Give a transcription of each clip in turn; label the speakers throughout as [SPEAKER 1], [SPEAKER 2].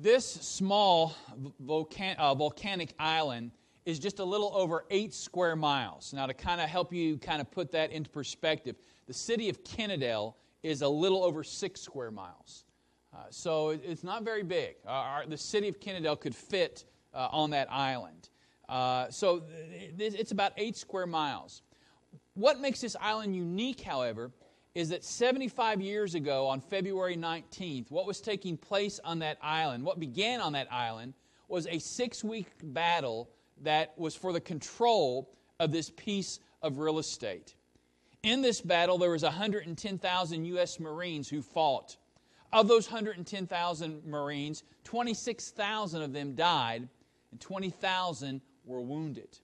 [SPEAKER 1] This small volcan- uh, volcanic island is just a little over eight square miles. Now, to kind of help you kind of put that into perspective, the city of Kennedale is a little over six square miles. Uh, so it's not very big. Uh, our, the city of Kennedale could fit uh, on that island. Uh, so it's about eight square miles. What makes this island unique, however, is that 75 years ago, on February 19th, what was taking place on that island, what began on that island, was a six week battle that was for the control of this piece of real estate. In this battle, there was 110,000 U.S. Marines who fought. Of those 110,000 Marines, 26,000 of them died, and 20,000 were wounded.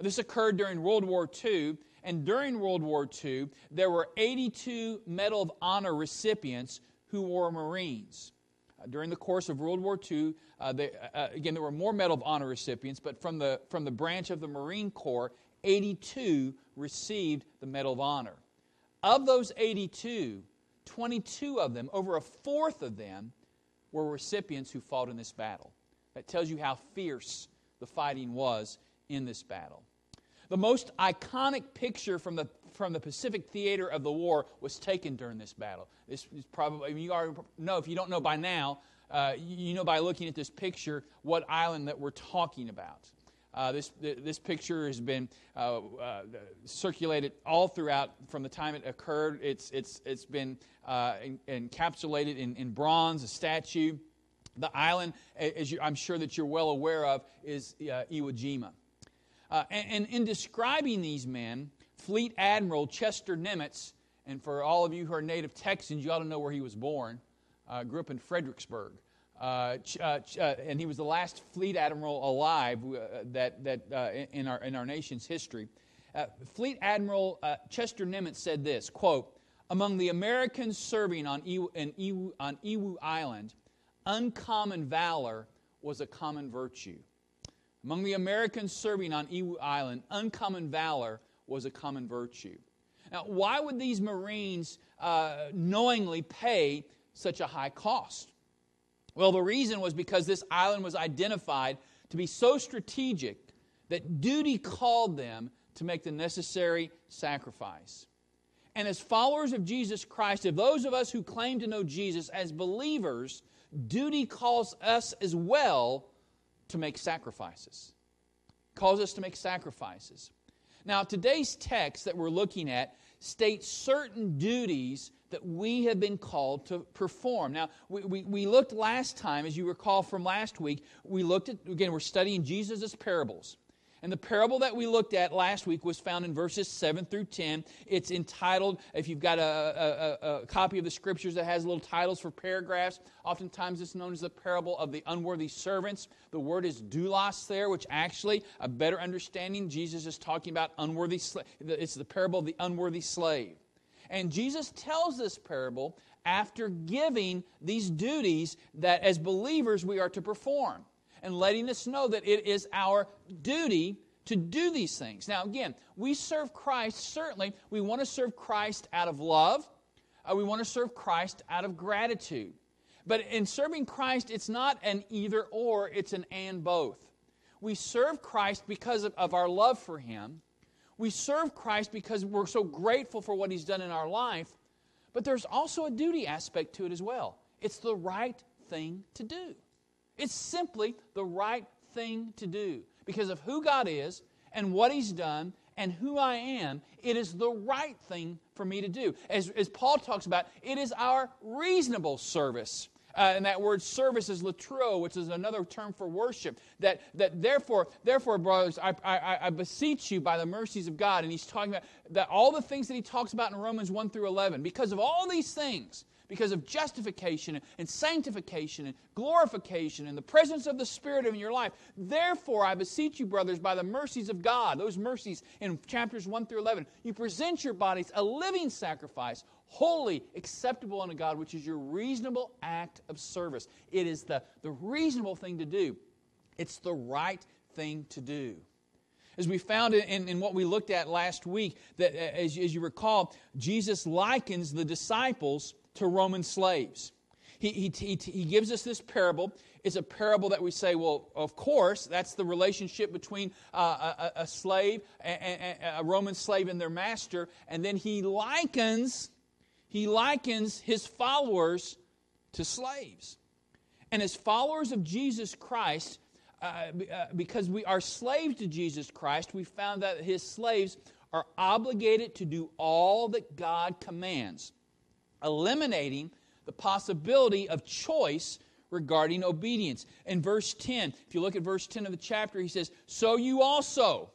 [SPEAKER 1] This occurred during World War II, and during World War II, there were 82 Medal of Honor recipients who were Marines. Uh, during the course of World War II, uh, they, uh, uh, again, there were more Medal of Honor recipients, but from the, from the branch of the Marine Corps, 82 received the Medal of Honor. Of those 82, 22 of them, over a fourth of them, were recipients who fought in this battle. That tells you how fierce the fighting was in this battle. The most iconic picture from the, from the Pacific theater of the war was taken during this battle. This is probably, you already know, if you don't know by now, uh, you know by looking at this picture what island that we're talking about. Uh, this, this picture has been uh, uh, circulated all throughout from the time it occurred. It's, it's, it's been uh, encapsulated in, in bronze, a statue. The island, as you, I'm sure that you're well aware of, is uh, Iwo Jima. Uh, and, and, in describing these men, Fleet Admiral Chester Nimitz, and for all of you who are native Texans, you ought to know where he was born, uh, grew up in Fredericksburg. Uh, ch- uh, ch- uh, and he was the last fleet admiral alive uh, that, that in, our, in our nation's history. fleet Admiral Chester Nimitz said this, quote, among the Americans serving on Iwu, on Iwu Island, uncommon valor was a common virtue. Among the Americans serving on Iwo Island, uncommon valor was a common virtue. Now, why would these Marines uh, knowingly pay such a high cost? Well, the reason was because this island was identified to be so strategic that duty called them to make the necessary sacrifice. And as followers of Jesus Christ, if those of us who claim to know Jesus as believers, duty calls us as well to make sacrifices. Calls us to make sacrifices. Now, today's text that we're looking at states certain duties that we have been called to perform. Now, we, we, we, looked last time, as you recall from last week, we looked at, again, we're studying Jesus' parables. And the parable that we looked at last week was found in verses 7 through 10. It's entitled, if you've got a, a, a, copy of the scriptures that has little titles for paragraphs, oftentimes it's known as the parable of the unworthy servants. The word is doulos there, which actually, a better understanding, Jesus is talking about unworthy slave. It's the parable of the unworthy slave. And Jesus tells this parable after giving these duties that as believers we are to perform and letting us know that it is our duty to do these things. Now, again, we serve Christ, certainly, we want to serve Christ out of love, uh, we want to serve Christ out of gratitude. But in serving Christ, it's not an either or, it's an and both. We serve Christ because of, of our love for Him. We serve Christ because we're so grateful for what He's done in our life. But there's also a duty aspect to it as well. It's the right thing to do. It's simply the right thing to do. Because of who God is and what He's done and who I am, it is the right thing for me to do. As, as Paul talks about, it is our reasonable service. Uh, and that word service is latro, which is another term for worship. That, that therefore, therefore, brothers, I, I, I beseech you by the mercies of God. And he's talking about that all the things that he talks about in Romans 1 through 11. Because of all these things, because of justification and sanctification and glorification and the presence of the Spirit in your life. Therefore, I beseech you, brothers, by the mercies of God, those mercies in chapters 1 through 11, you present your bodies a living sacrifice, holy, acceptable unto God, which is your reasonable act of service. It is the, the reasonable thing to do, it's the right thing to do as we found in, in, what we looked at last week, that as, as you recall, Jesus likens the disciples to Roman slaves. He, he, he, he gives us this parable. It's a parable that we say, well, of course, that's the relationship between uh, a, a, slave, a, a Roman slave, and their master. And then he likens, he likens his followers to slaves. And as followers of Jesus Christ, uh, uh, because we are slaves to Jesus Christ, we found that his slaves are obligated to do all that God commands, eliminating the possibility of choice regarding obedience. In verse 10, if you look at verse 10 of the chapter, he says, So you also.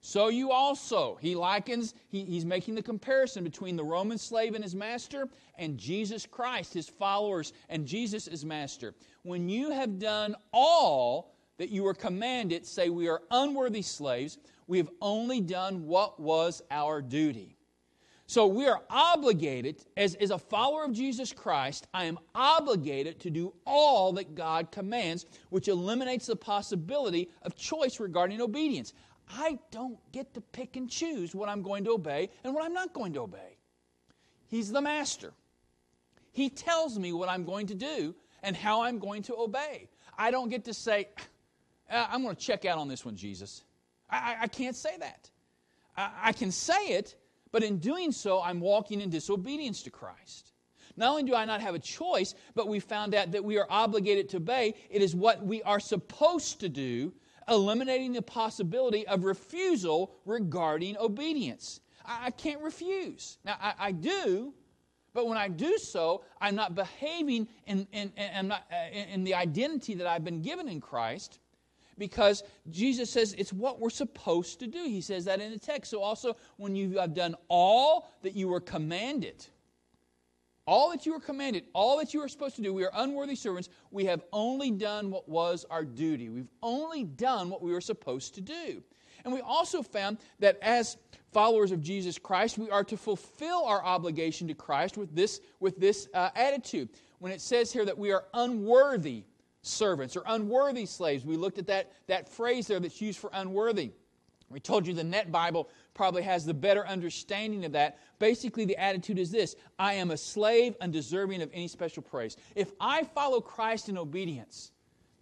[SPEAKER 1] So you also. He likens, he, he's making the comparison between the Roman slave and his master and Jesus Christ, his followers, and Jesus as master. When you have done all that you were commanded, say, We are unworthy slaves, we have only done what was our duty. So we are obligated, as, as a follower of Jesus Christ, I am obligated to do all that God commands, which eliminates the possibility of choice regarding obedience. I don't get to pick and choose what I'm going to obey and what I'm not going to obey. He's the master. He tells me what I'm going to do and how I'm going to obey. I don't get to say, uh, I'm going to check out on this one, Jesus. I, I can't say that. I, I can say it, but in doing so, I'm walking in disobedience to Christ. Not only do I not have a choice, but we found out that we are obligated to obey. It is what we are supposed to do, eliminating the possibility of refusal regarding obedience. I, I can't refuse. Now, I, I, do, but when I do so, I'm not behaving in, in, in, uh, in, in the identity that I've been given in Christ because Jesus says it's what we're supposed to do. He says that in the text. So also, when you have done all that you were commanded, all that you were commanded, all that you were supposed to do, we are unworthy servants. We have only done what was our duty. We've only done what we were supposed to do. And we also found that as followers of Jesus Christ, we are to fulfill our obligation to Christ with this, with this uh, attitude. When it says here that we are unworthy servants or unworthy slaves. We looked at that, that phrase there that's used for unworthy. We told you the Net Bible probably has the better understanding of that. Basically, the attitude is this I am a slave undeserving of any special praise. If I follow Christ in obedience,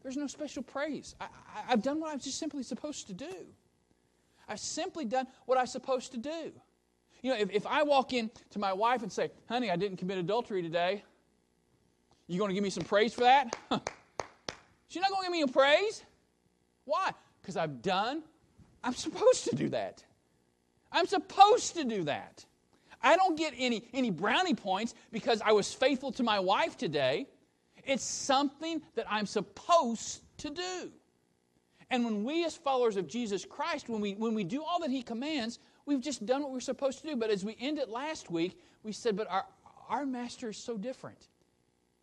[SPEAKER 1] there's no special praise. I, have done what I'm just simply supposed to do. I've simply done what I'm supposed to do. You know, if, if I walk in to my wife and say, honey, I didn't commit adultery today, you going to give me some praise for that? She's not going to give me a praise. Why? Because I've done, I'm supposed to do that. I'm supposed to do that. I don't get any, any brownie points because I was faithful to my wife today. It's something that I'm supposed to do. And when we, as followers of Jesus Christ, when we, when we do all that He commands, we've just done what we're supposed to do. But as we ended last week, we said, but our, our master is so different.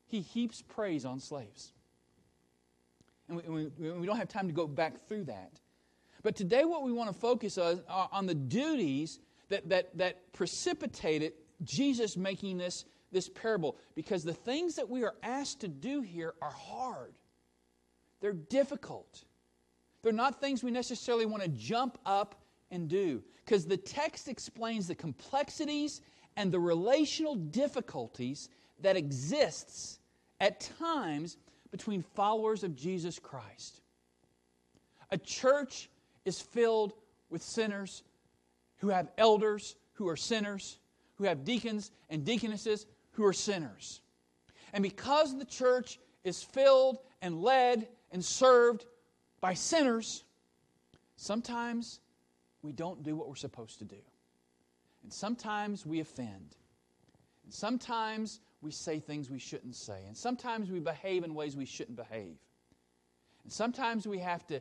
[SPEAKER 1] He heaps praise on slaves. And we, we, we don't have time to go back through that. But today, what we want to focus on are on the duties that, that, that precipitated Jesus making this, this parable. Because the things that we are asked to do here are hard, they're difficult. They're not things we necessarily want to jump up and do. Because the text explains the complexities and the relational difficulties that exists at times between followers of Jesus Christ. A church is filled with sinners who have elders who are sinners, who have deacons and deaconesses who are sinners. And because the church is filled and led and served by sinners, sometimes we don't do what we're supposed to do. And sometimes we offend. And sometimes we say things we shouldn't say. And sometimes we behave in ways we shouldn't behave. And sometimes we have to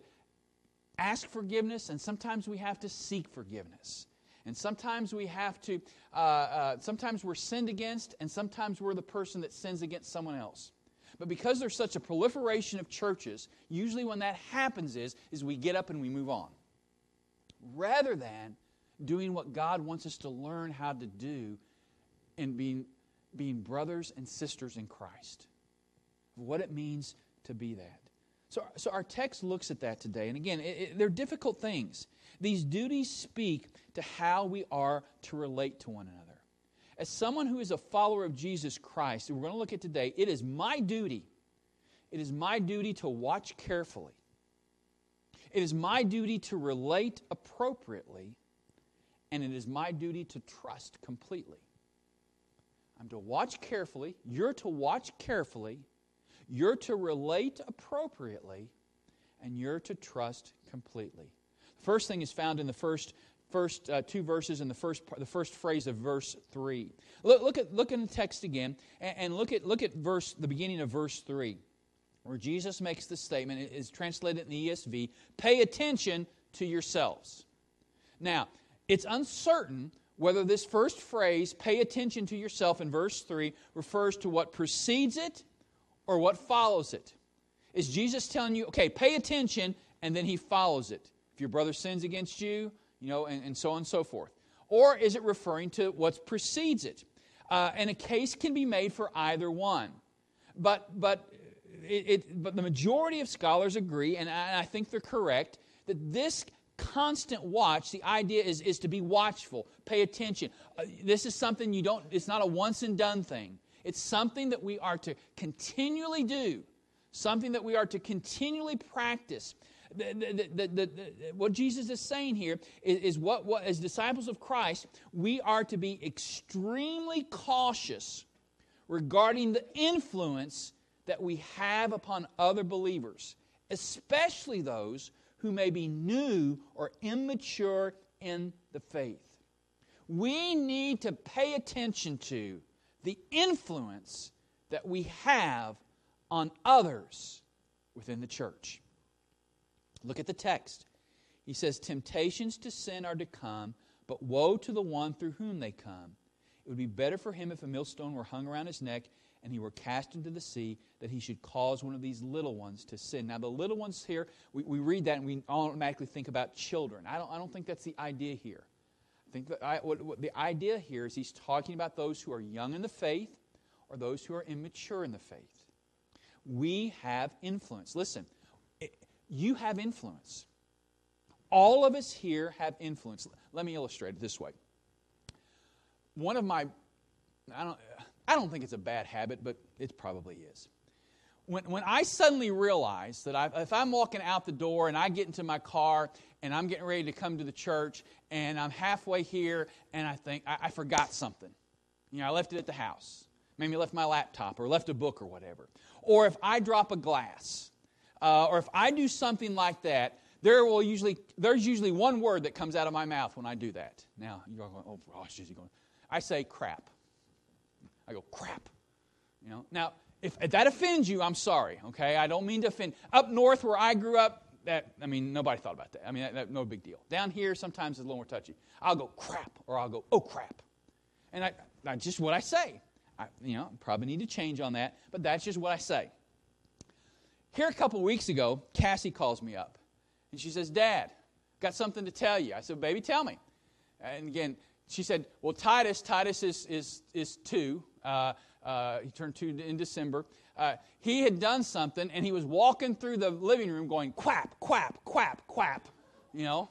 [SPEAKER 1] ask forgiveness, and sometimes we have to seek forgiveness. And sometimes we have to, uh, uh, sometimes we're sinned against, and sometimes we're the person that sins against someone else. But because there's such a proliferation of churches, usually when that happens is, is we get up and we move on. Rather than doing what God wants us to learn how to do and being being brothers and sisters in Christ, what it means to be that. So, so our text looks at that today. And again, it, it, they're difficult things. These duties speak to how we are to relate to one another. As someone who is a follower of Jesus Christ, we're going to look at today, it is my duty, it is my duty to watch carefully. It is my duty to relate appropriately, and it is my duty to trust completely. I'm to watch carefully, you're to watch carefully, you're to relate appropriately, and you're to trust completely. The first thing is found in the first first uh, two verses in the first the first phrase of verse three. Look, look at look in the text again, and, and, look at look at verse the beginning of verse three, where Jesus makes the statement. It is translated in the ESV. Pay attention to yourselves. Now, it's uncertain whether this first phrase, pay attention to yourself in verse 3, refers to what precedes it or what follows it. Is Jesus telling you, okay, pay attention, and then he follows it? If your brother sins against you, you know, and, and so on and so forth. Or is it referring to what precedes it? Uh, and a case can be made for either one. But, but, it, it, but the majority of scholars agree, and I, I think they're correct, that this constant watch the idea is, is to be watchful pay attention uh, this is something you don't it's not a once and done thing it's something that we are to continually do something that we are to continually practice. The, the, the, what Jesus is saying here is, is what, what, as disciples of Christ, we are to be extremely cautious regarding the influence that we have upon other believers, especially those who may be new or immature in the faith. We need to pay attention to the influence that we have on others within the church. Look at the text. He says, Temptations to sin are to come, but woe to the one through whom they come. It would be better for him if a millstone were hung around his neck and he were cast into the sea, that he should cause one of these little ones to sin. Now, the little ones here, we, we read that and we automatically think about children. I don't, I don't think that's the idea here. I think that I, what, what the idea here is he's talking about those who are young in the faith or those who are immature in the faith we have influence. Listen, you have influence. All of us here have influence. Let me illustrate it this way. One of my, I don't, I don't think it's a bad habit, but it probably is. When, when I suddenly realize that I, if I'm walking out the door and I get into my car and I'm getting ready to come to the church and I'm halfway here and I think I, I forgot something, you know, I left it at the house. Maybe left my laptop or left a book or whatever or if I drop a glass, uh, or if I do something like that, there will usually there's usually one word that comes out of my mouth when I do that. Now you're going, oh gosh, is he going? I say crap. I go crap. You know. Now if, if that offends you, I'm sorry. Okay, I don't mean to offend. Up north where I grew up, that I mean nobody thought about that. I mean that, that, no big deal. Down here sometimes it's a little more touchy. I'll go crap or I'll go oh crap, and I, that's just what I say. I, you know, probably need to change on that, but that's just what I say. Here a couple weeks ago, Cassie calls me up and she says, Dad, got something to tell you. I said, Baby, tell me. And again, she said, Well, Titus, Titus is, is, is two. Uh, uh, he turned two in December. Uh, he had done something and he was walking through the living room going, Quap, quap, quap, quap, you know.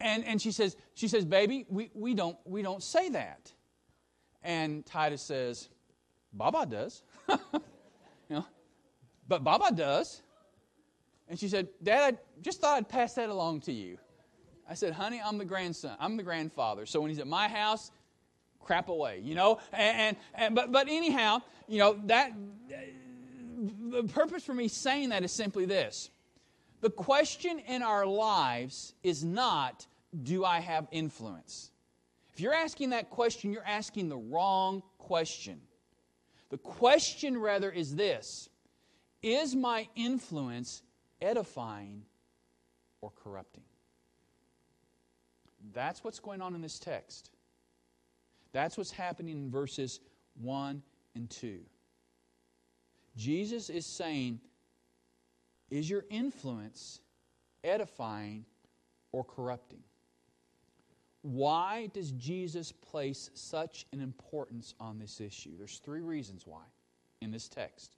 [SPEAKER 1] And, and she says, she says, Baby, we, we, don't, we don't say that. And Titus says, Baba does. you know, but Baba does. And she said, Dad, I just thought I'd pass that along to you. I said, honey, I'm the grandson. I'm the grandfather. So when he's at my house, crap away, you know? And, and, and but, but anyhow, you know, that the purpose for me saying that is simply this. The question in our lives is not, do I have influence? If you're asking that question, you're asking the wrong question. The question, rather, is this Is my influence edifying or corrupting? That's what's going on in this text. That's what's happening in verses 1 and 2. Jesus is saying, Is your influence edifying or corrupting? Why does Jesus place such an importance on this issue? There's three reasons why in this text.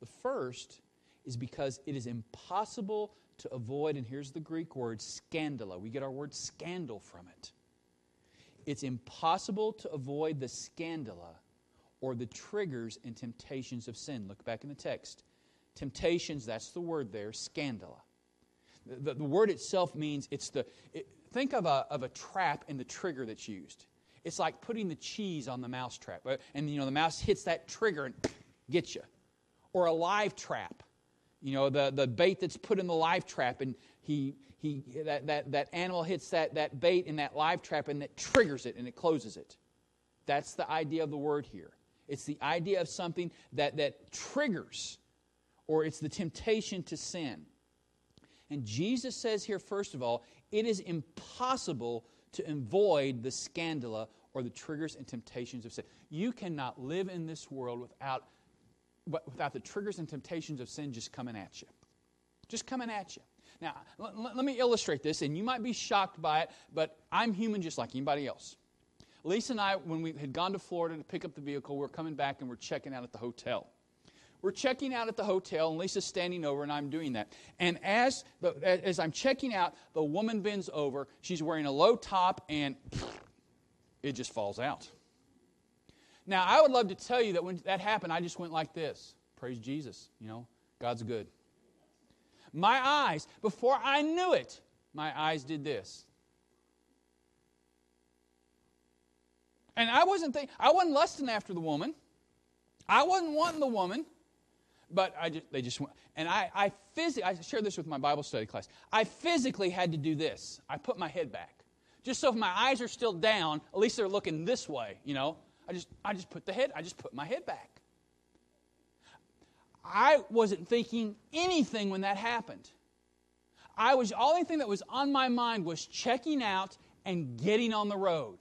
[SPEAKER 1] The first is because it is impossible to avoid, and here's the Greek word, scandala. We get our word scandal from it. It's impossible to avoid the scandala or the triggers and temptations of sin. Look back in the text. Temptations, that's the word there, scandala. The, the, the word itself means it's the, it, think of a, of a trap and the trigger that's used. It's like putting the cheese on the mouse trap. Uh, and, you know, the mouse hits that trigger and gets you. Or a live trap. You know, the, the bait that's put in the live trap and he, he, that, that, that animal hits that, that bait in that live trap and it triggers it and it closes it. That's the idea of the word here. It's the idea of something that, that triggers, or it's the temptation to sin. And Jesus says here, first of all, it is impossible to avoid the scandala or the triggers and temptations of sin. You cannot live in this world without, without the triggers and temptations of sin just coming at you. Just coming at you. Now, l- let me illustrate this, and you might be shocked by it, but I'm human just like anybody else. Lisa and I, when we had gone to Florida to pick up the vehicle, we we're coming back and we're checking out at the hotel. We're checking out at the hotel, and Lisa's standing over, and I'm doing that. And as, the, as I'm checking out, the woman bends over. She's wearing a low top, and it just falls out. Now, I would love to tell you that when that happened, I just went like this Praise Jesus. You know, God's good. My eyes, before I knew it, my eyes did this. And I wasn't think, I wasn't lusting after the woman. I wasn't wanting the woman. But I just, they just went. And I, I physically, I shared this with my Bible study class. I physically had to do this. I put my head back. Just so if my eyes are still down, at least they're looking this way, you know. I just, I just put the head, I just put my head back. I wasn't thinking anything when that happened. I was, only thing that was on my mind was checking out and getting on the road.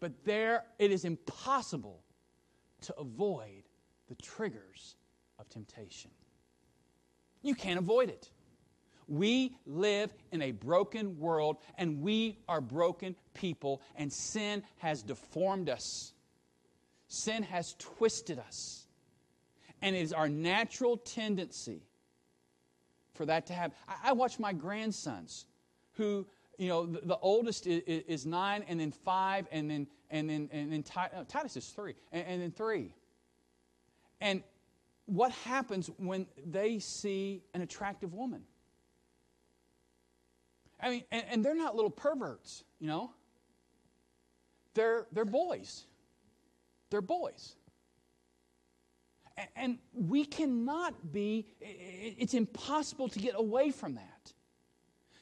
[SPEAKER 1] But there, it is impossible to avoid the triggers of temptation. You can't avoid it. We live in a broken world and we are broken people, and sin has deformed us. Sin has twisted us. And it is our natural tendency for that to happen. I, I watch my grandsons who you know, the, the oldest is, is, nine, and then five, and then and then and then uh, Titus is three, and, and then three. And what happens when they see an attractive woman? I mean, and, and they're not little perverts, you know. They're they're boys. They're boys. And, we cannot be. It's impossible to get away from that.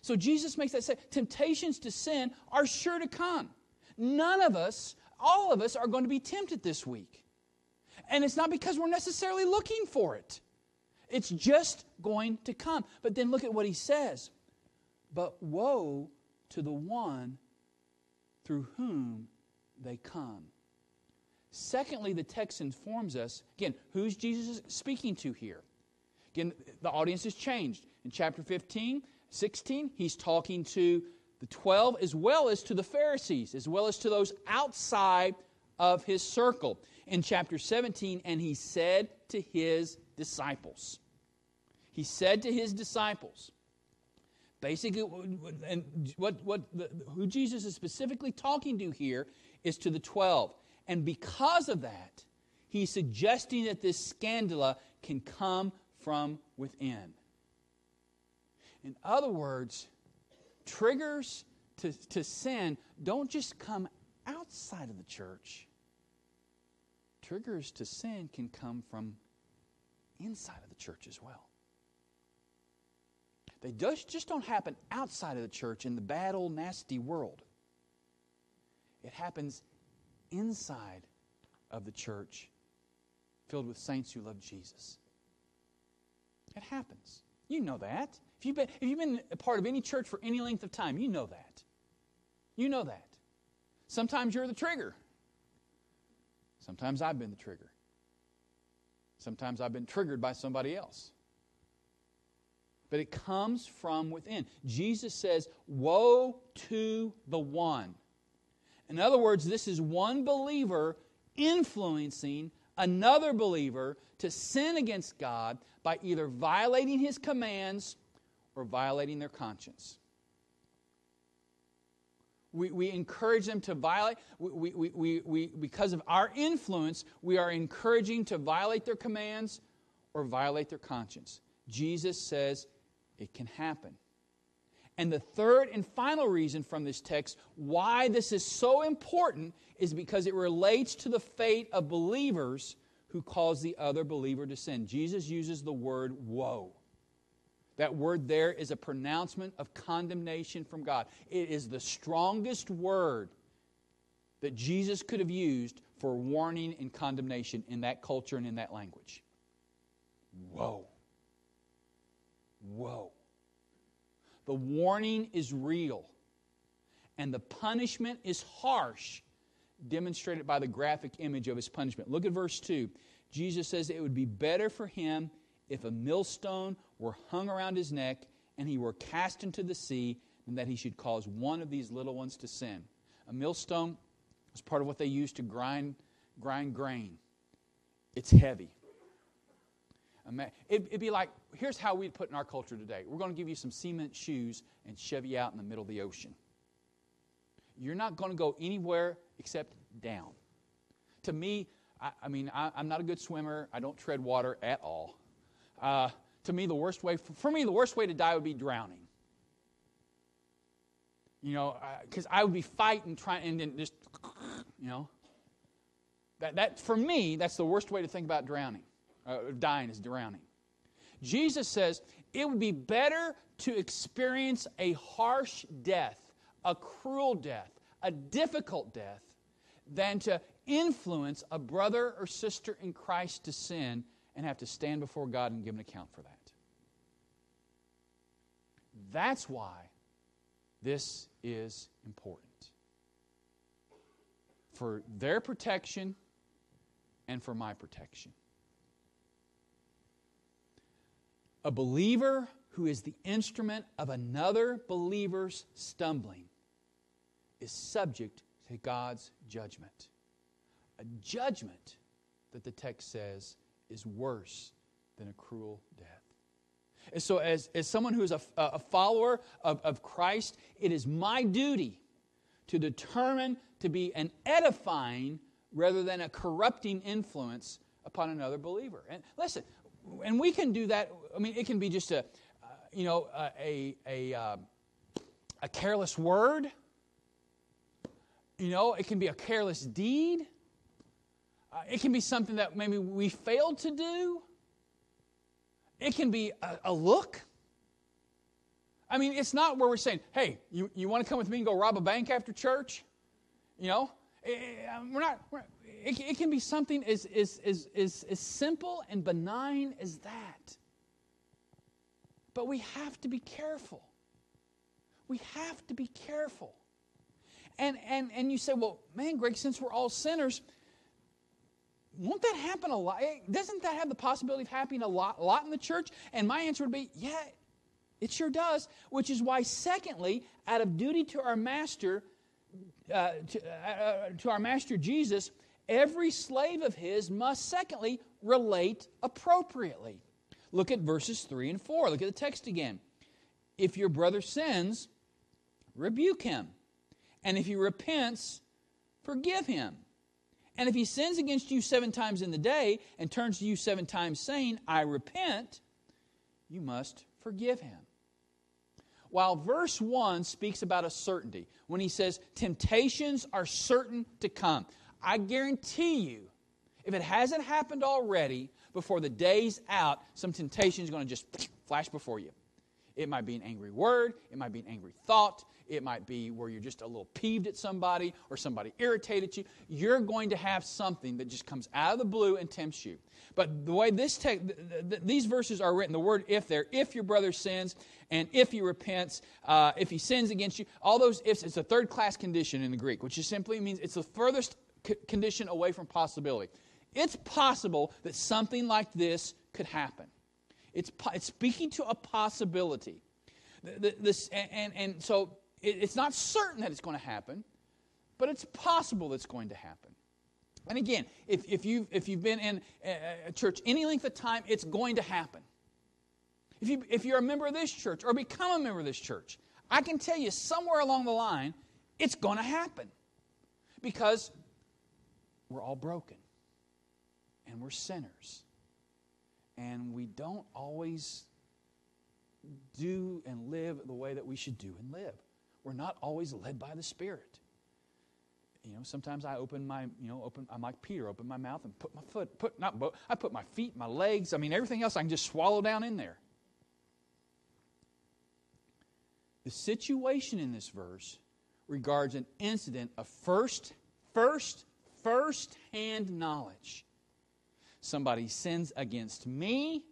[SPEAKER 1] So Jesus makes that say temptations to sin are sure to come. None of us, all of us, are going to be tempted this week. And it's not because we're necessarily looking for it, it's just going to come. But then look at what he says. But woe to the one through whom they come. Secondly, the text informs us again, who's Jesus speaking to here? Again, the audience has changed. In chapter 15, 16, he's talking to the 12 as well as to the Pharisees, as well as to those outside of his circle. In chapter 17, and he said to his disciples, he said to his disciples, basically, and what, what the, who Jesus is specifically talking to here is to the 12. And because of that, he's suggesting that this scandala can come from within. In other words, triggers to, to sin don't just come outside of the church. Triggers to sin can come from inside of the church as well. They just, just don't happen outside of the church in the bad old nasty world. It happens inside of the church filled with saints who love Jesus. It happens. You know that. If you've, been, if you've been a part of any church for any length of time, you know that. You know that. Sometimes you're the trigger. Sometimes I've been the trigger. Sometimes I've been triggered by somebody else. But it comes from within. Jesus says, Woe to the one. In other words, this is one believer influencing another believer to sin against God by either violating his commands or violating their conscience. We, we encourage them to violate. We, we, we, we, because of our influence, we are encouraging to violate their commands or violate their conscience. Jesus says it can happen. And the third and final reason from this text why this is so important is because it relates to the fate of believers who cause the other believer to sin. Jesus uses the word woe. That word there is a pronouncement of condemnation from God. It is the strongest word that Jesus could have used for warning and condemnation in that culture and in that language. Woe. Woe. The warning is real, and the punishment is harsh, demonstrated by the graphic image of his punishment. Look at verse 2. Jesus says it would be better for him if a millstone were hung around his neck and he were cast into the sea than that he should cause one of these little ones to sin. A millstone was part of what they used to grind, grind grain. It's heavy. It'd be like here's how we'd put in our culture today we're going to give you some cement shoes and shove you out in the middle of the ocean. You're not going to go anywhere except down. To me, I, I mean, I, am not a good swimmer. I don't tread water at all. Uh, to me, the worst way, for me, the worst way to die would be drowning. You know, because I would be fighting, trying, and then just, you know. That, that, for me, that's the worst way to think about drowning. Uh, dying is drowning. Jesus says it would be better to experience a harsh death, a cruel death, a difficult death, than to influence a brother or sister in Christ to sin and have to stand before God and give an account for that. That's why this is important. For their protection and for my protection. A believer who is the instrument of another believer's stumbling is subject to God's judgment. A judgment that the text says is worse than a cruel death. And so, as, as someone who is a, a follower of, of Christ, it is my duty to determine to be an edifying rather than a corrupting influence upon another believer. And listen, and we can do that. I mean, it can be just a, uh, you know, a a uh, a careless word. You know, it can be a careless deed. Uh, it can be something that maybe we failed to do. It can be a, a look. I mean, it's not where we're saying, hey, you, you want to come with me and go rob a bank after church? You know, Eh, eh, um, we're not, we're, it, it can be something as, as, as, as, as simple and benign as that. But we have to be careful. We have to be careful. And, and, and you say, well, man, Greg, since we're all sinners, won't that happen a lot? Eh, doesn't that have the possibility of happening a lot, a lot in the church? And my answer would be, yeah, it sure does. Which is why, secondly, out of duty to our master, uh, to, uh, uh to our master Jesus, every slave of his must, secondly, relate appropriately. Look at verses 3 and 4. Look at the text again. If your brother sins, rebuke him. And if he repents, forgive him. And if he sins against you seven times in the day and turns to you seven times saying, I repent, you must forgive him. While verse 1 speaks about a certainty, when he says, Temptations are certain to come. I guarantee you, if it hasn't happened already, before the day's out, some temptation is going to just flash before you. It might be an angry word, it might be an angry thought, it might be where you're just a little peeved at somebody or somebody irritated you. You're going to have something that just comes out of the blue and tempts you. But the way this te- th- th- these verses are written, the word if there, if your brother sins and if he repents, uh, if he sins against you, all those ifs, it's a third class condition in the Greek, which just simply means it's the furthest c- condition away from possibility. It's possible that something like this could happen. It's, it's speaking to a possibility. This, and, and so it, it's not certain that it's going to happen, but it's possible that's going to happen. And again, if, if, you've, if you've been in a church any length of time, it's going to happen. If, you, if you're a member of this church or become a member of this church, I can tell you somewhere along the line, It's going to happen because we're all broken and we're sinners. And we don't always do and live the way that we should do and live. We're not always led by the Spirit. You know, sometimes I open my, you know, open, I'm like Peter, open my mouth and put my foot, put, not, I put my feet, my legs, I mean, everything else I can just swallow down in there. The situation in this verse regards an incident of first, first, first hand knowledge. Somebody sins against me,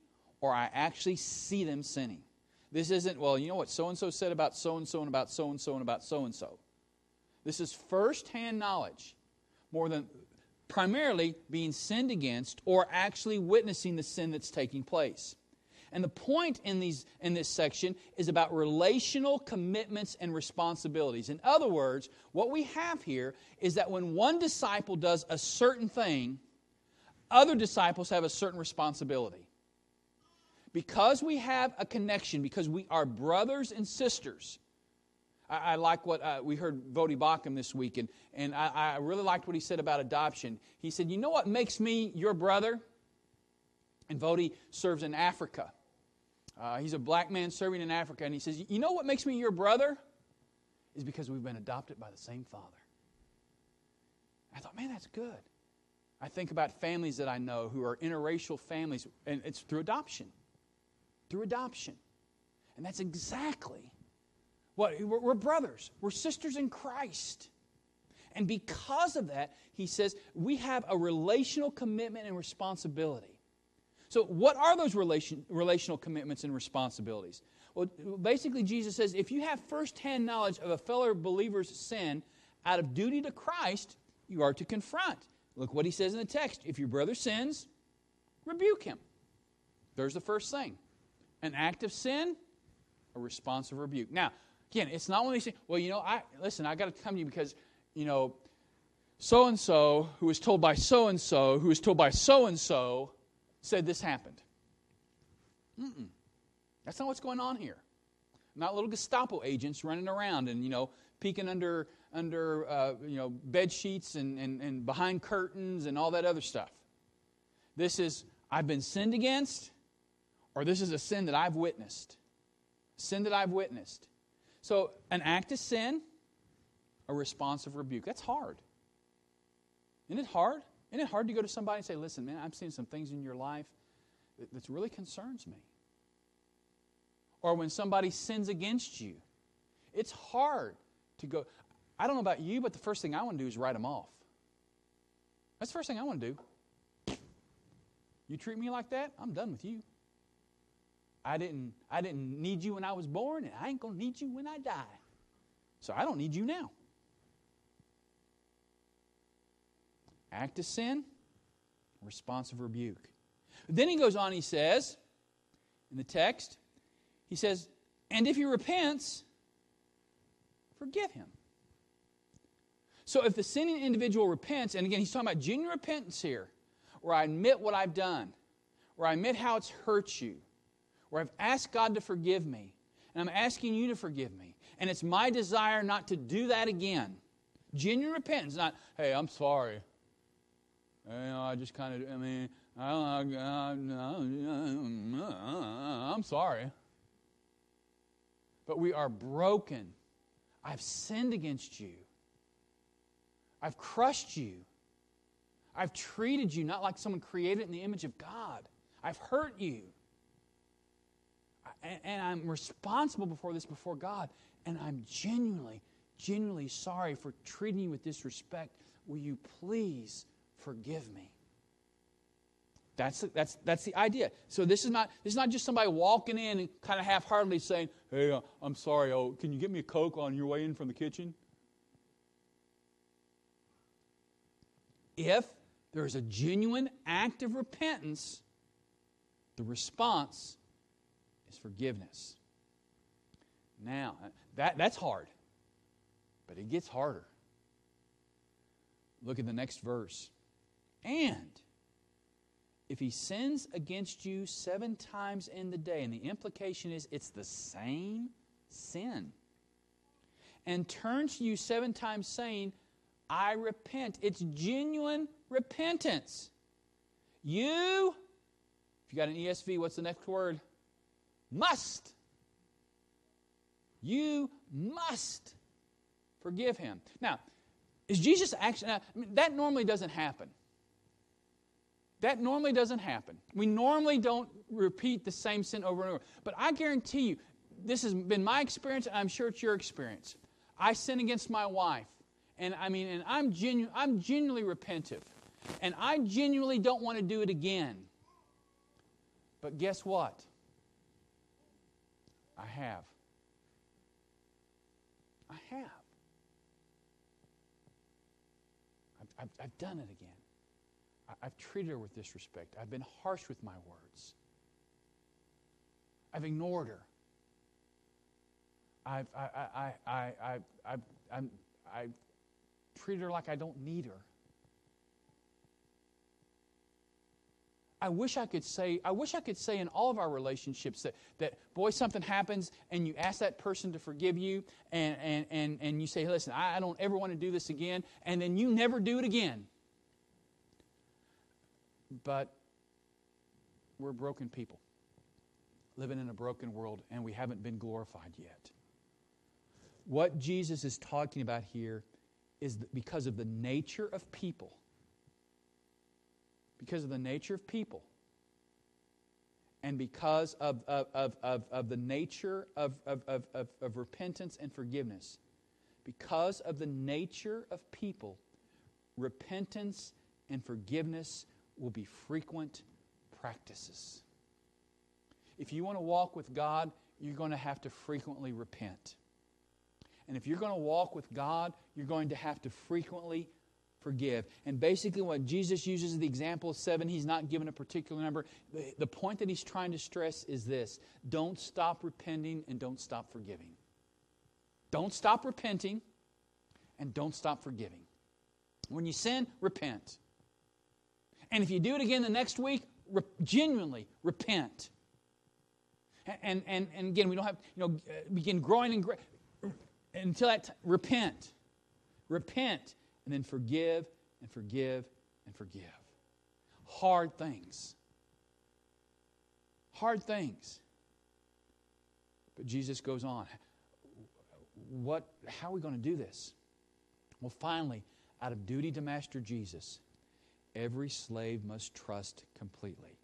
[SPEAKER 1] or I actually see them sinning. This isn't, well, you know what so and so said about so and so and about so and so and about so and so. This is first hand knowledge, more than primarily being sinned against or actually witnessing the sin that's taking place. And the point in, these, in this section is about relational commitments and responsibilities. In other words, what we have here is that when one disciple does a certain thing, other disciples have a certain responsibility. Because we have a connection, because we are brothers and sisters, I, I like what uh, we heard Voddie Baucham this week, and, and I, I really liked what he said about adoption. He said, You know what makes me your brother? And Voddie serves in Africa. Uh, he's a black man serving in Africa, and he says, You know what makes me your brother? Is because we've been adopted by the same father. I thought, man, that's good. I think about families that I know who are interracial families, and it's through adoption. Through adoption. And that's exactly what we're brothers, we're sisters in Christ. And because of that, he says, we have a relational commitment and responsibility. So, what are those relation, relational commitments and responsibilities? Well, basically, Jesus says if you have firsthand knowledge of a fellow believer's sin out of duty to Christ, you are to confront. Look what he says in the text. If your brother sins, rebuke him. There's the first thing. An act of sin, a response of rebuke. Now, again, it's not when they say, well, you know, I listen, I got to come to you because, you know, so and so, who was told by so and so, who was told by so and so, said this happened. Mm-mm. That's not what's going on here. Not little Gestapo agents running around and, you know, peeking under, under uh, you know, bed sheets and, and, and behind curtains and all that other stuff. This is, I've been sinned against, or this is a sin that I've witnessed. Sin that I've witnessed. So, an act of sin, a response of rebuke. That's hard. Isn't it hard? Isn't it hard to go to somebody and say, listen, man, I'm seeing some things in your life that, that really concerns me? Or when somebody sins against you, it's hard to go. I don't know about you, but the first thing I want to do is write them off. That's the first thing I want to do. You treat me like that, I'm done with you. I didn't, I didn't need you when I was born, and I ain't going to need you when I die. So I don't need you now. act of sin, responsive rebuke. Then he goes on, he says, in the text, he says, and if he repents, forgive him. So if the sinning individual repents, and again, he's talking about genuine repentance here, where I admit what I've done, where I admit how it's hurt you, where I've asked God to forgive me, and I'm asking you to forgive me, and it's my desire not to do that again. Genuine repentance, not, hey, I'm sorry. You know, I just kind of, I mean, I don't know. I, am sorry. But we are broken. I've sinned against you. I've crushed you. I've treated you not like someone created in the image of God. I've hurt you. And, and I'm responsible before this, before God. And I'm genuinely, genuinely sorry for treating you with disrespect. Will you please forgive me. That's, that's, that's the idea. So this is, not, this is not just somebody walking in and kind of half-heartedly saying, hey, uh, I'm sorry, oh, can you get me a Coke on your way in from the kitchen? If there is a genuine act of repentance, the response is forgiveness. Now, that, that's hard, but it gets harder. Look at the next verse. And if he sins against you seven times in the day, and the implication is it's the same sin, and turns to you seven times saying, I repent. It's genuine repentance. You, if you got an ESV, what's the next word? Must. You must forgive him. Now, is Jesus actually, now, I mean, that normally doesn't happen. That normally doesn't happen. We normally don't repeat the same sin over and over. But I guarantee you, this has been my experience, and I'm sure it's your experience. I sin against my wife, and I mean, and I'm genu- I'm genuinely repentive, and I genuinely don't want to do it again. But guess what? I have. I have. I've, I've, I've done it again. I, I've treated her with disrespect. I've been harsh with my words. I've ignored her. I've, I, I, I, I, I, I'm, I treat her like I don't need her. I wish I could say, I wish I could say in all of our relationships that, that boy, something happens and you ask that person to forgive you and, and, and, and you say, listen, I, I don't ever want to do this again, and then you never do it again. But we're broken people living in a broken world, and we haven't been glorified yet. What Jesus is talking about here is because of the nature of people. Because of the nature of people. And because of, of, of, of, of the nature of, of, of, of, of repentance and forgiveness. Because of the nature of people, repentance and forgiveness will be frequent practices. If you want to walk with God, you're going to have to frequently repent. And if you're going to walk with God, you're going to have to frequently forgive. And basically, what Jesus uses the example of seven, he's not given a particular number. The, point that he's trying to stress is this don't stop repenting and don't stop forgiving. Don't stop repenting and don't stop forgiving. When you sin, repent. And if you do it again the next week, re- genuinely repent. And, and, and again, we don't have, you know, uh, begin growing and until that time, repent. Repent and then forgive and forgive and forgive. Hard things. Hard things. But Jesus goes on. What, how are we going to do this? Well, finally, out of duty to Master Jesus, every slave must trust completely.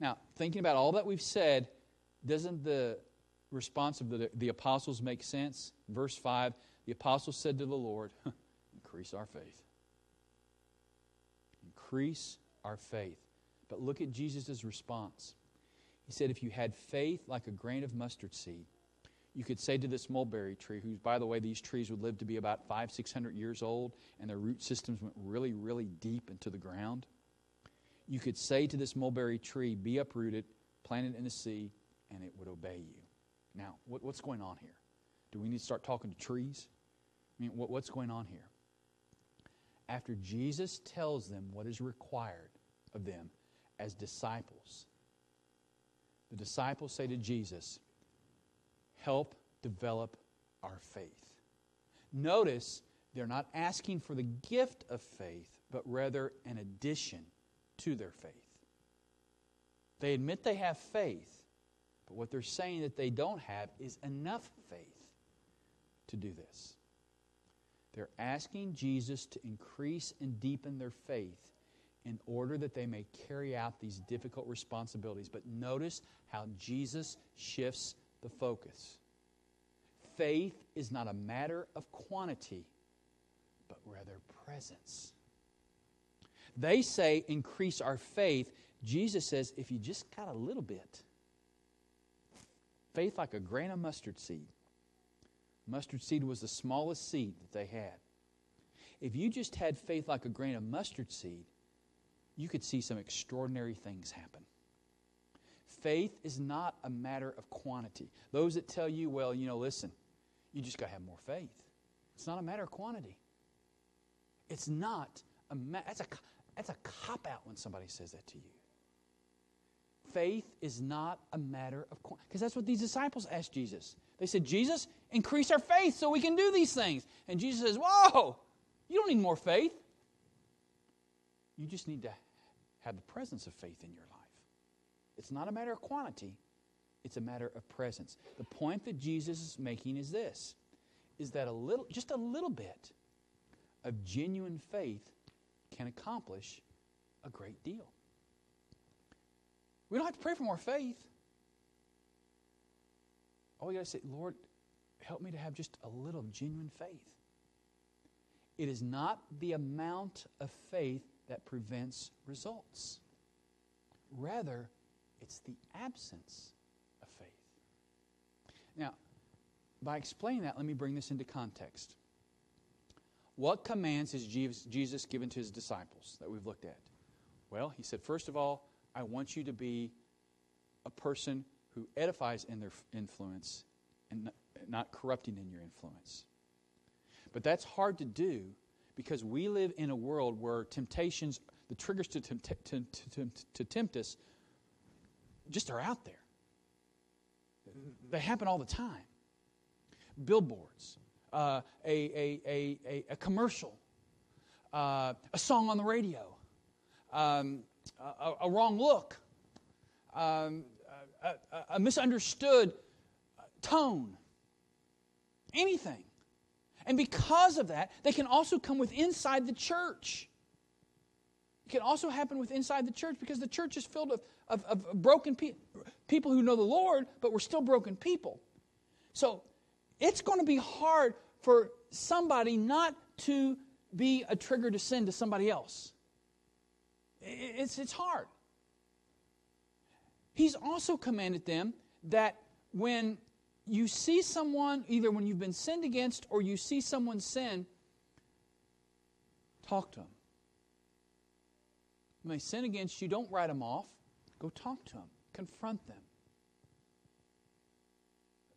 [SPEAKER 1] Now, thinking about all that we've said, doesn't the response of the, the apostles make sense? Verse 5 the apostles said to the Lord, Increase our faith. Increase our faith. But look at Jesus' response. He said, If you had faith like a grain of mustard seed, you could say to this mulberry tree, whose, by the way, these trees would live to be about five, six hundred years old, and their root systems went really, really deep into the ground. You could say to this mulberry tree, Be uprooted, planted in the sea, and it would obey you. Now, what, what's going on here? Do we need to start talking to trees? I mean, what, what's going on here? After Jesus tells them what is required of them as disciples, the disciples say to Jesus, Help develop our faith. Notice they're not asking for the gift of faith, but rather an addition to their faith. They admit they have faith, but what they're saying that they don't have is enough faith to do this. They're asking Jesus to increase and deepen their faith in order that they may carry out these difficult responsibilities. But notice how Jesus shifts the focus. Faith is not a matter of quantity, but rather presence. They say, increase our faith. Jesus says, if you just got a little bit, faith like a grain of mustard seed. Mustard seed was the smallest seed that they had. If you just had faith like a grain of mustard seed, you could see some extraordinary things happen. Faith is not a matter of quantity. Those that tell you, well, you know, listen, you just got to have more faith. It's not a matter of quantity. It's not a ma- that's a that's a cop out when somebody says that to you. Faith is not a matter of because that's what these disciples asked Jesus. They said, "Jesus, increase our faith so we can do these things." And Jesus says, "Whoa, you don't need more faith. You just need to have the presence of faith in your life. It's not a matter of quantity, it's a matter of presence. The point that Jesus is making is this is that a little just a little bit of genuine faith can accomplish a great deal. We don't have to pray for more faith. All we got to say, Lord, help me to have just a little genuine faith. It is not the amount of faith that prevents results. Rather, it's the absence of faith. Now, by explaining that, let me bring this into context. What commands has Jesus given to his disciples that we've looked at? Well, he said, first of all, I want you to be a person who edifies in their influence and not corrupting in your influence. But that's hard to do because we live in a world where temptations, the triggers to, tempt, to, to, to tempt us, just are out there. They happen all the time. Billboards, uh, a, a, a, a, commercial, uh, a song on the radio, um, a, a, wrong look, um, a, a misunderstood tone, anything. And because of that, they can also come with inside the church. It can also happen with inside the church because the church is filled of, of, of broken pe- people who know the Lord, but we're still broken people. So it's going to be hard for somebody not to be a trigger to sin to somebody else. It's, it's hard. He's also commanded them that when you see someone, either when you've been sinned against or you see someone sin, talk to them. When they sin against you, don't write them off. Go talk to them, confront them.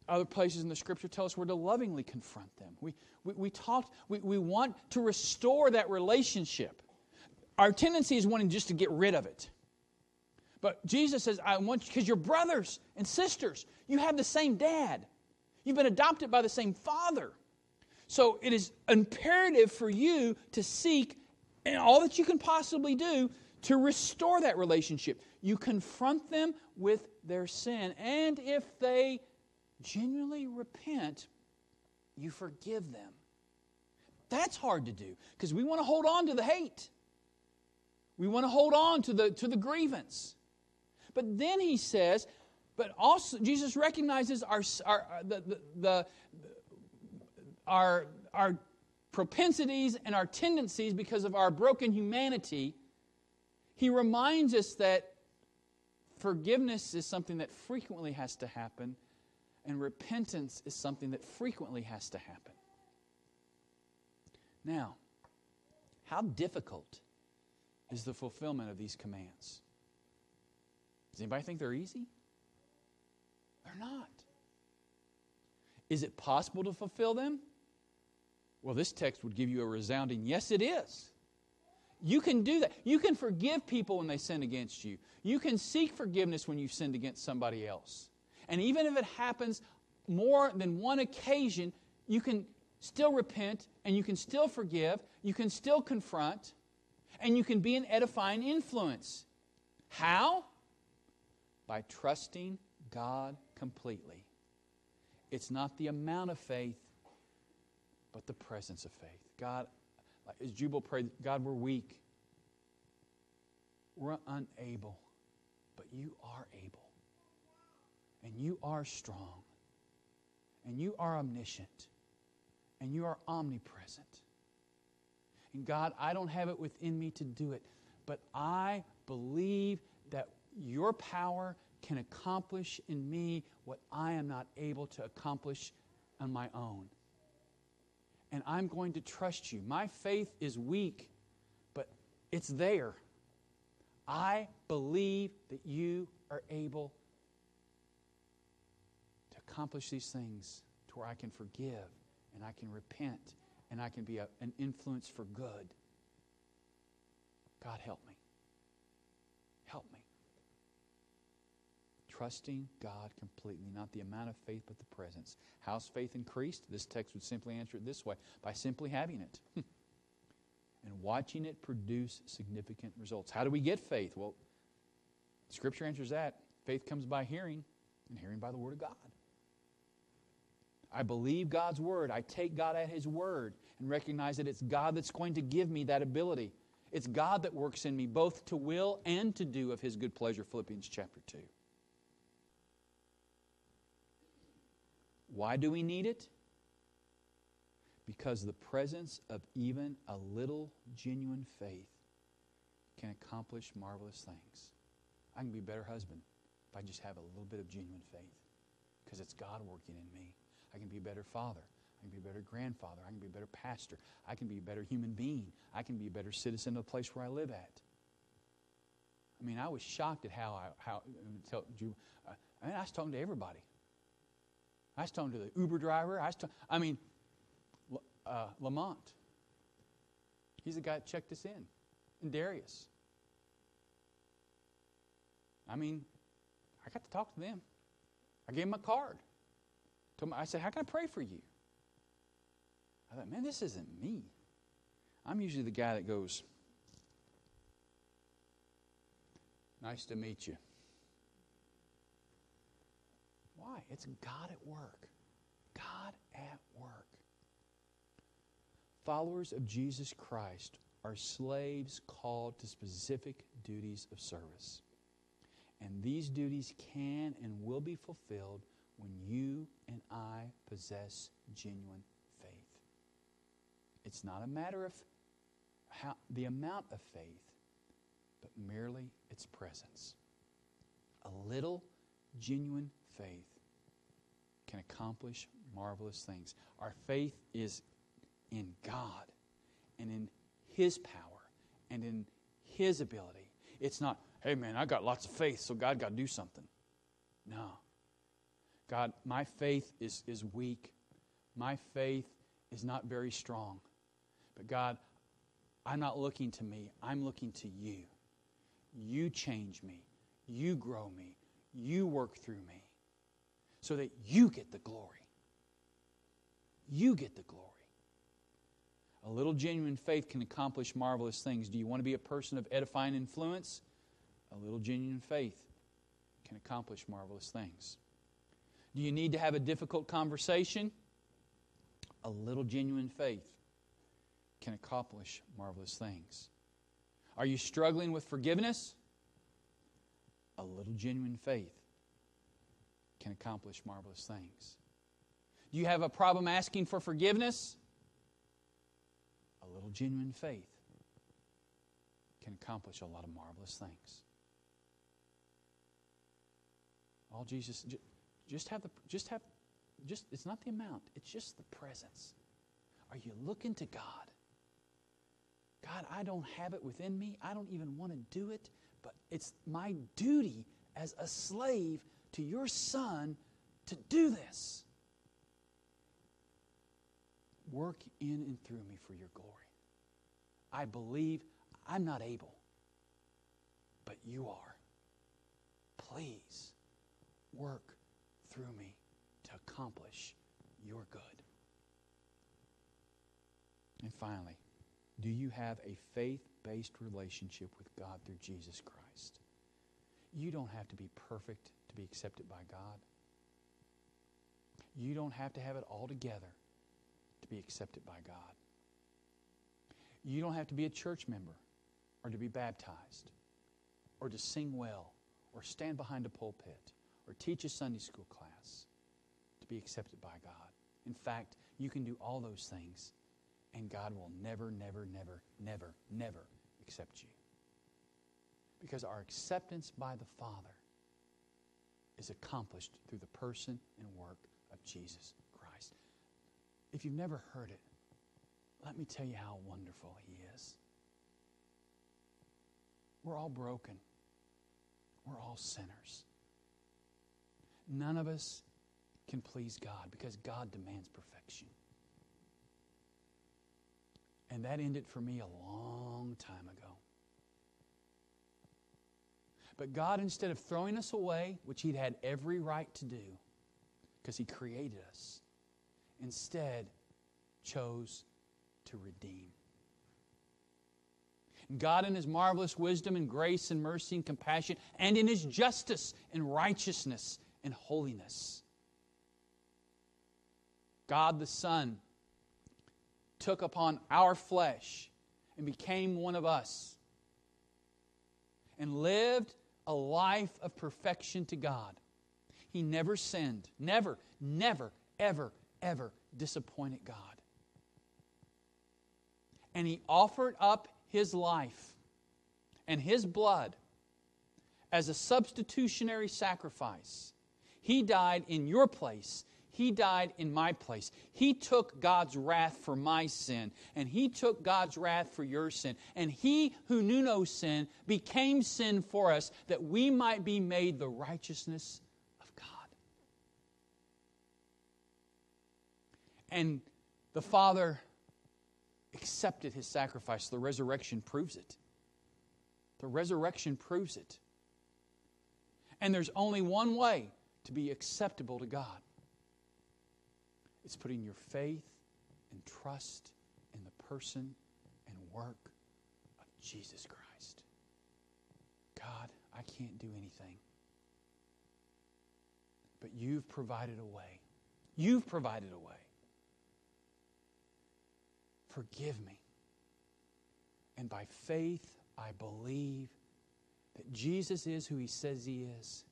[SPEAKER 1] Other places in the scripture tell us we're to lovingly confront them. We, we, we, talk, we, we want to restore that relationship. Our tendency is wanting just to get rid of it. But Jesus says, I want you, because you're brothers and sisters. You have the same dad. You've been adopted by the same father. So it is imperative for you to seek and all that you can possibly do to restore that relationship. You confront them with their sin. And if they genuinely repent, you forgive them. That's hard to do because we want to hold on to the hate. We want to hold on to the, to the grievance. But then he says, but also Jesus recognizes our, our uh, the, the, the, our, our propensities and our tendencies because of our broken humanity. He reminds us that forgiveness is something that frequently has to happen, and repentance is something that frequently has to happen. Now, how difficult is the fulfillment of these commands? Does anybody think they're easy? They're not. Is it possible to fulfill them? Well, this text would give you a resounding yes, it is. You can do that. You can forgive people when they sin against you. You can seek forgiveness when you've sinned against somebody else. And even if it happens more than one occasion, you can still repent and you can still forgive, you can still confront, and you can be an edifying influence. How? by trusting God completely. It's not the amount of faith, but the presence of faith. God, as Jubal prayed, God, we're weak. We're unable, but you are able. And you are strong. And you are omniscient. And you are omnipresent. And God, I don't have it within me to do it, but I believe that your power can accomplish in me what I am not able to accomplish on my own. And I'm going to trust you. My faith is weak, but it's there. I believe that you are able to accomplish these things to where I can forgive and I can repent and I can be a, an influence for good. God, help me. Help me. trusting God completely, not the amount of faith, but the presence. How's faith increased? This text would simply answer it this way by simply having it hmm. and watching it produce significant results. How do we get faith? Well, Scripture answers that. Faith comes by hearing, and hearing by the Word of God. I believe God's Word. I take God at His Word and recognize that it's God that's going to give me that ability. It's God that works in me both to will and to do of His good pleasure, Philippians chapter 2. Why do we need it? Because the presence of even a little genuine faith can accomplish marvelous things. I can be a better husband if I just have a little bit of genuine faith because it's God working in me. I can be a better father. I can be a better grandfather. I can be a better pastor. I can be a better human being. I can be a better citizen of the place where I live at. I mean, I was shocked at how I, how, tell you, I mean, I was talking to everybody. I was talking to the Uber driver. I was talking, I mean, uh, Lamont. He's the guy that checked us in, and Darius. I mean, I got to talk to them. I gave them a card. Told I said, How can I pray for you? I thought, man, this isn't me. I'm usually the guy that goes, Nice to meet you. Why? It's God at work. God at work. Followers of Jesus Christ are slaves called to specific duties of service. And these duties can and will be fulfilled when you and I possess genuine faith. It's not a matter of how, the amount of faith, but merely its presence. A little genuine faith can accomplish marvelous things. Our faith is in God and in His power and in His ability. It's not, hey man, I got lots of faith, so God got to do something. No. God, my faith is, is weak. My faith is not very strong. But God, I'm not looking to me, I'm looking to you. You change me, you grow me, you work through me so that you get the glory. You get the glory. A little genuine faith can accomplish marvelous things. Do you want to be a person of edifying influence? A little genuine faith can accomplish marvelous things. Do you need to have a difficult conversation? A little genuine faith can accomplish marvelous things. Are you struggling with forgiveness? A little genuine faith can accomplish marvelous things. Do you have a problem asking for forgiveness? A little genuine faith can accomplish a lot of marvelous things. All Jesus just have the just have just it's not the amount, it's just the presence. Are you looking to God? God, I don't have it within me. I don't even want to do it, but it's my duty as a slave to your son to do this. Work in and through me for your glory. I believe I'm not able, but you are. Please work through me to accomplish your good. And finally, do you have a faith based relationship with God through Jesus Christ? You don't have to be perfect to be accepted by God. You don't have to have it all together to be accepted by God. You don't have to be a church member or to be baptized or to sing well or stand behind a pulpit or teach a Sunday school class to be accepted by God. In fact, you can do all those things and God will never, never, never, never, never accept you. Because our acceptance by the Father is accomplished through the person and work of Jesus Christ. If you've never heard it, let me tell you how wonderful He is. We're all broken, we're all sinners. None of us can please God because God demands perfection. And that ended for me a long time ago. But God, instead of throwing us away, which He'd had every right to do, because He created us, instead chose to redeem. God, in His marvelous wisdom and grace and mercy and compassion, and in His justice and righteousness and holiness, God the Son took upon our flesh and became one of us and lived a life of perfection to God. He never sinned, never, never, ever, ever disappointed God. And he offered up his life and his blood as a substitutionary sacrifice. He died in your place he died in my place. He took God's wrath for my sin, and He took God's wrath for your sin. And He who knew no sin became sin for us that we might be made the righteousness of God. And the Father accepted His sacrifice. The resurrection proves it. The resurrection proves it. And there's only one way to be acceptable to God it's putting your faith and trust in the person and work of Jesus Christ. God, I can't do anything. But you've provided a way. You've provided a way. Forgive me. And by faith, I believe that Jesus is who he says he is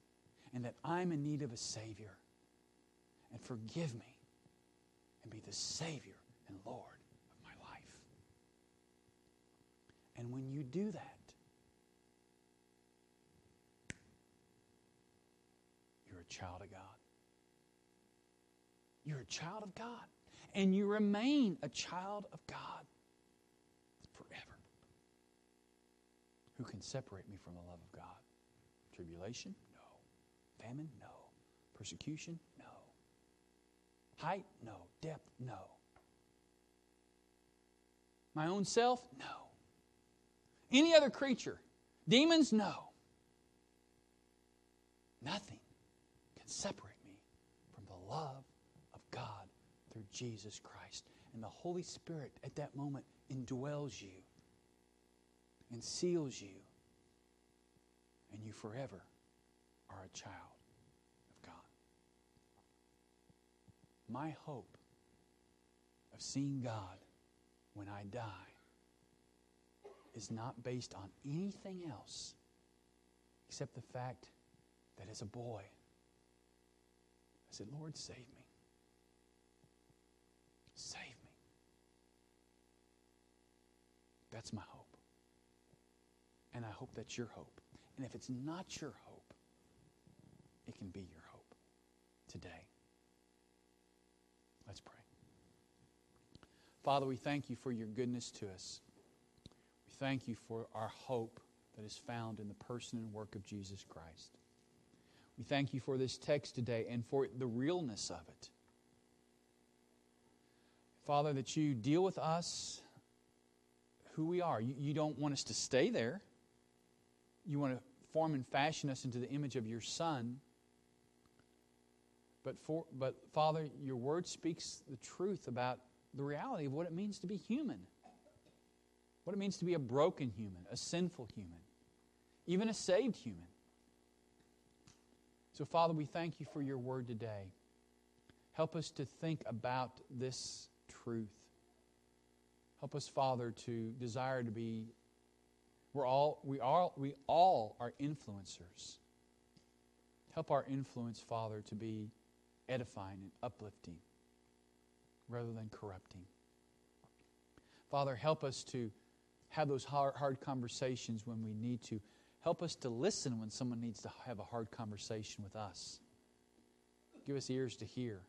[SPEAKER 1] and that I'm in need of a Savior. And forgive me and be the Savior and Lord of my life. And when you do that, you're a child of God. You're a child of God. And you remain a child of God forever. Who can separate me from the love of God? Tribulation? Famine? No. Persecution? No. Height? No. Depth? No. My own self? No. Any other creature? Demons? No. Nothing can separate me from the love of God through Jesus Christ. And the Holy Spirit at that moment indwells you and seals you, and you forever are a child. Of God. My hope of seeing God when I die is not based on anything else except the fact that as a boy, I said, Lord, save me. Save me. That's my hope. And I hope that's your hope. And if it's not your hope, it can be your hope today. Let's pray. Father, we thank you for your goodness to us. We thank you for our hope that is found in the person and work of Jesus Christ. We thank you for this text today and for the realness of it. Father, that you deal with us who we are. You, you don't want us to stay there. You want to form and fashion us into the image of your Son. But, for, but Father, your word speaks the truth about the reality of what it means to be human, what it means to be a broken human, a sinful human, even a saved human. So, Father, we thank you for your word today. Help us to think about this truth. Help us, Father, to desire to be. We're all, we, are, we all are influencers. Help our influence, Father, to be edifying and uplifting rather than corrupting. Father, help us to have those hard, hard, conversations when we need to. Help us to listen when someone needs to have a hard conversation with us. Give us ears to hear.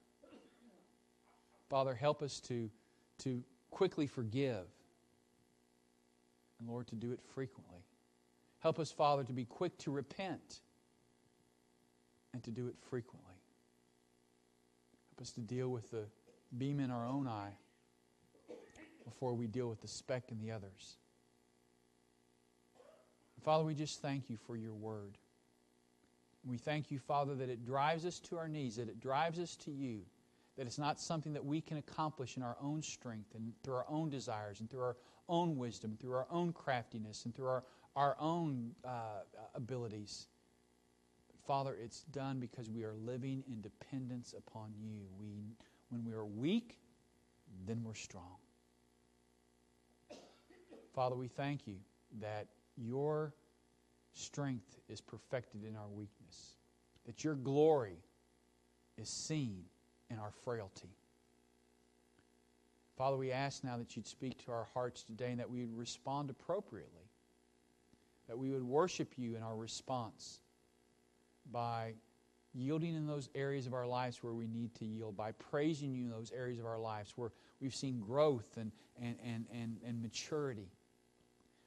[SPEAKER 1] Father, help us to, to quickly forgive. And Lord, to do it frequently. Help us, Father, to be quick to repent and to do it frequently. Us to deal with the beam in our own eye before we deal with the speck in the others. Father, we just thank you for your word. We thank you, Father, that it drives us to our knees, that it drives us to you, that it's not something that we can accomplish in our own strength and through our own desires and through our own wisdom, through our own craftiness and through our, our own uh, abilities. Father, it's done because we are living in dependence upon you. We, when we are weak, then we're strong. Father, we thank you that your strength is perfected in our weakness, that your glory is seen in our frailty. Father, we ask now that you'd speak to our hearts today and that we would respond appropriately, that we would worship you in our response by yielding in those areas of our lives where we need to yield, by praising you in those areas of our lives where we've seen growth and, and, and, and, and maturity,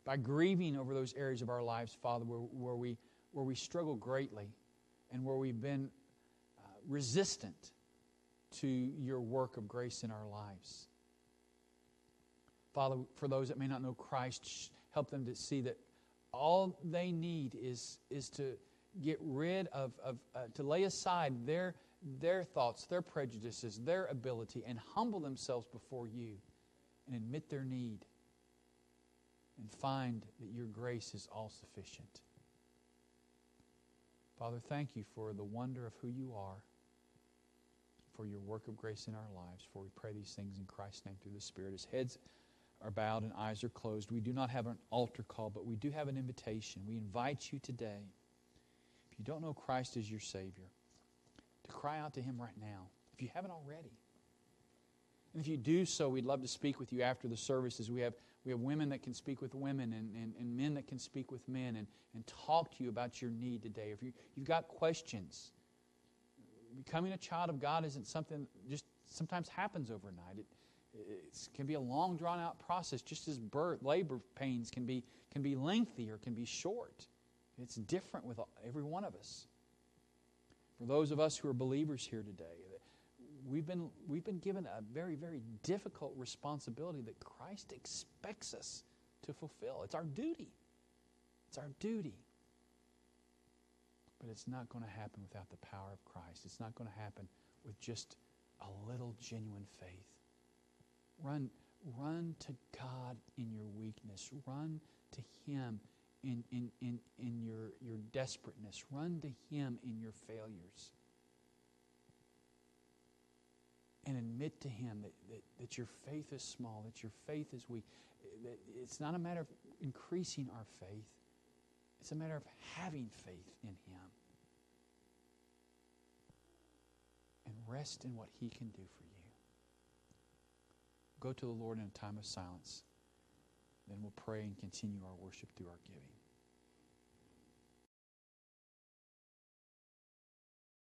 [SPEAKER 1] by grieving over those areas of our lives, Father, where, where, we, where we struggle greatly and where we've been uh, resistant to your work of grace in our lives. Father, for those that may not know Christ, help them to see that all they need is, is to get rid of, of uh, to lay aside their, their thoughts, their prejudices, their ability, and humble themselves before you and admit their need and find that your grace is all sufficient. Father, thank you for the wonder of who you are, for your work of grace in our lives. For we pray these things in Christ's name through the Spirit. As heads are bowed and eyes are closed, we do not have an altar call, but we do have an invitation. We invite you today, you don't know Christ as your Savior, to cry out to Him right now, if you haven't already. And if you do so, we'd love to speak with you after the services. We have, we have women that can speak with women and, and, and men that can speak with men and, and talk to you about your need today. If you, you've got questions, becoming a child of God isn't something just sometimes happens overnight. It, it can be a long, drawn out process, just as birth, labor pains can be, can be lengthy or can be short. It's different with every one of us. For those of us who are believers here today, we've been, we've been given a very, very difficult responsibility that Christ expects us to fulfill. It's our duty. It's our duty. But it's not going to happen without the power of Christ. It's not going to happen with just a little genuine faith. Run, run to God in your weakness. Run to Him in, in, in, in your, your desperateness. Run to Him in your failures. And admit to Him that, that, that your faith is small, that your faith is weak. It's not a matter of increasing our faith, it's a matter of having faith in Him. And rest in what He can do for you go to the Lord in a time of silence. Then we'll pray and continue our worship through our giving.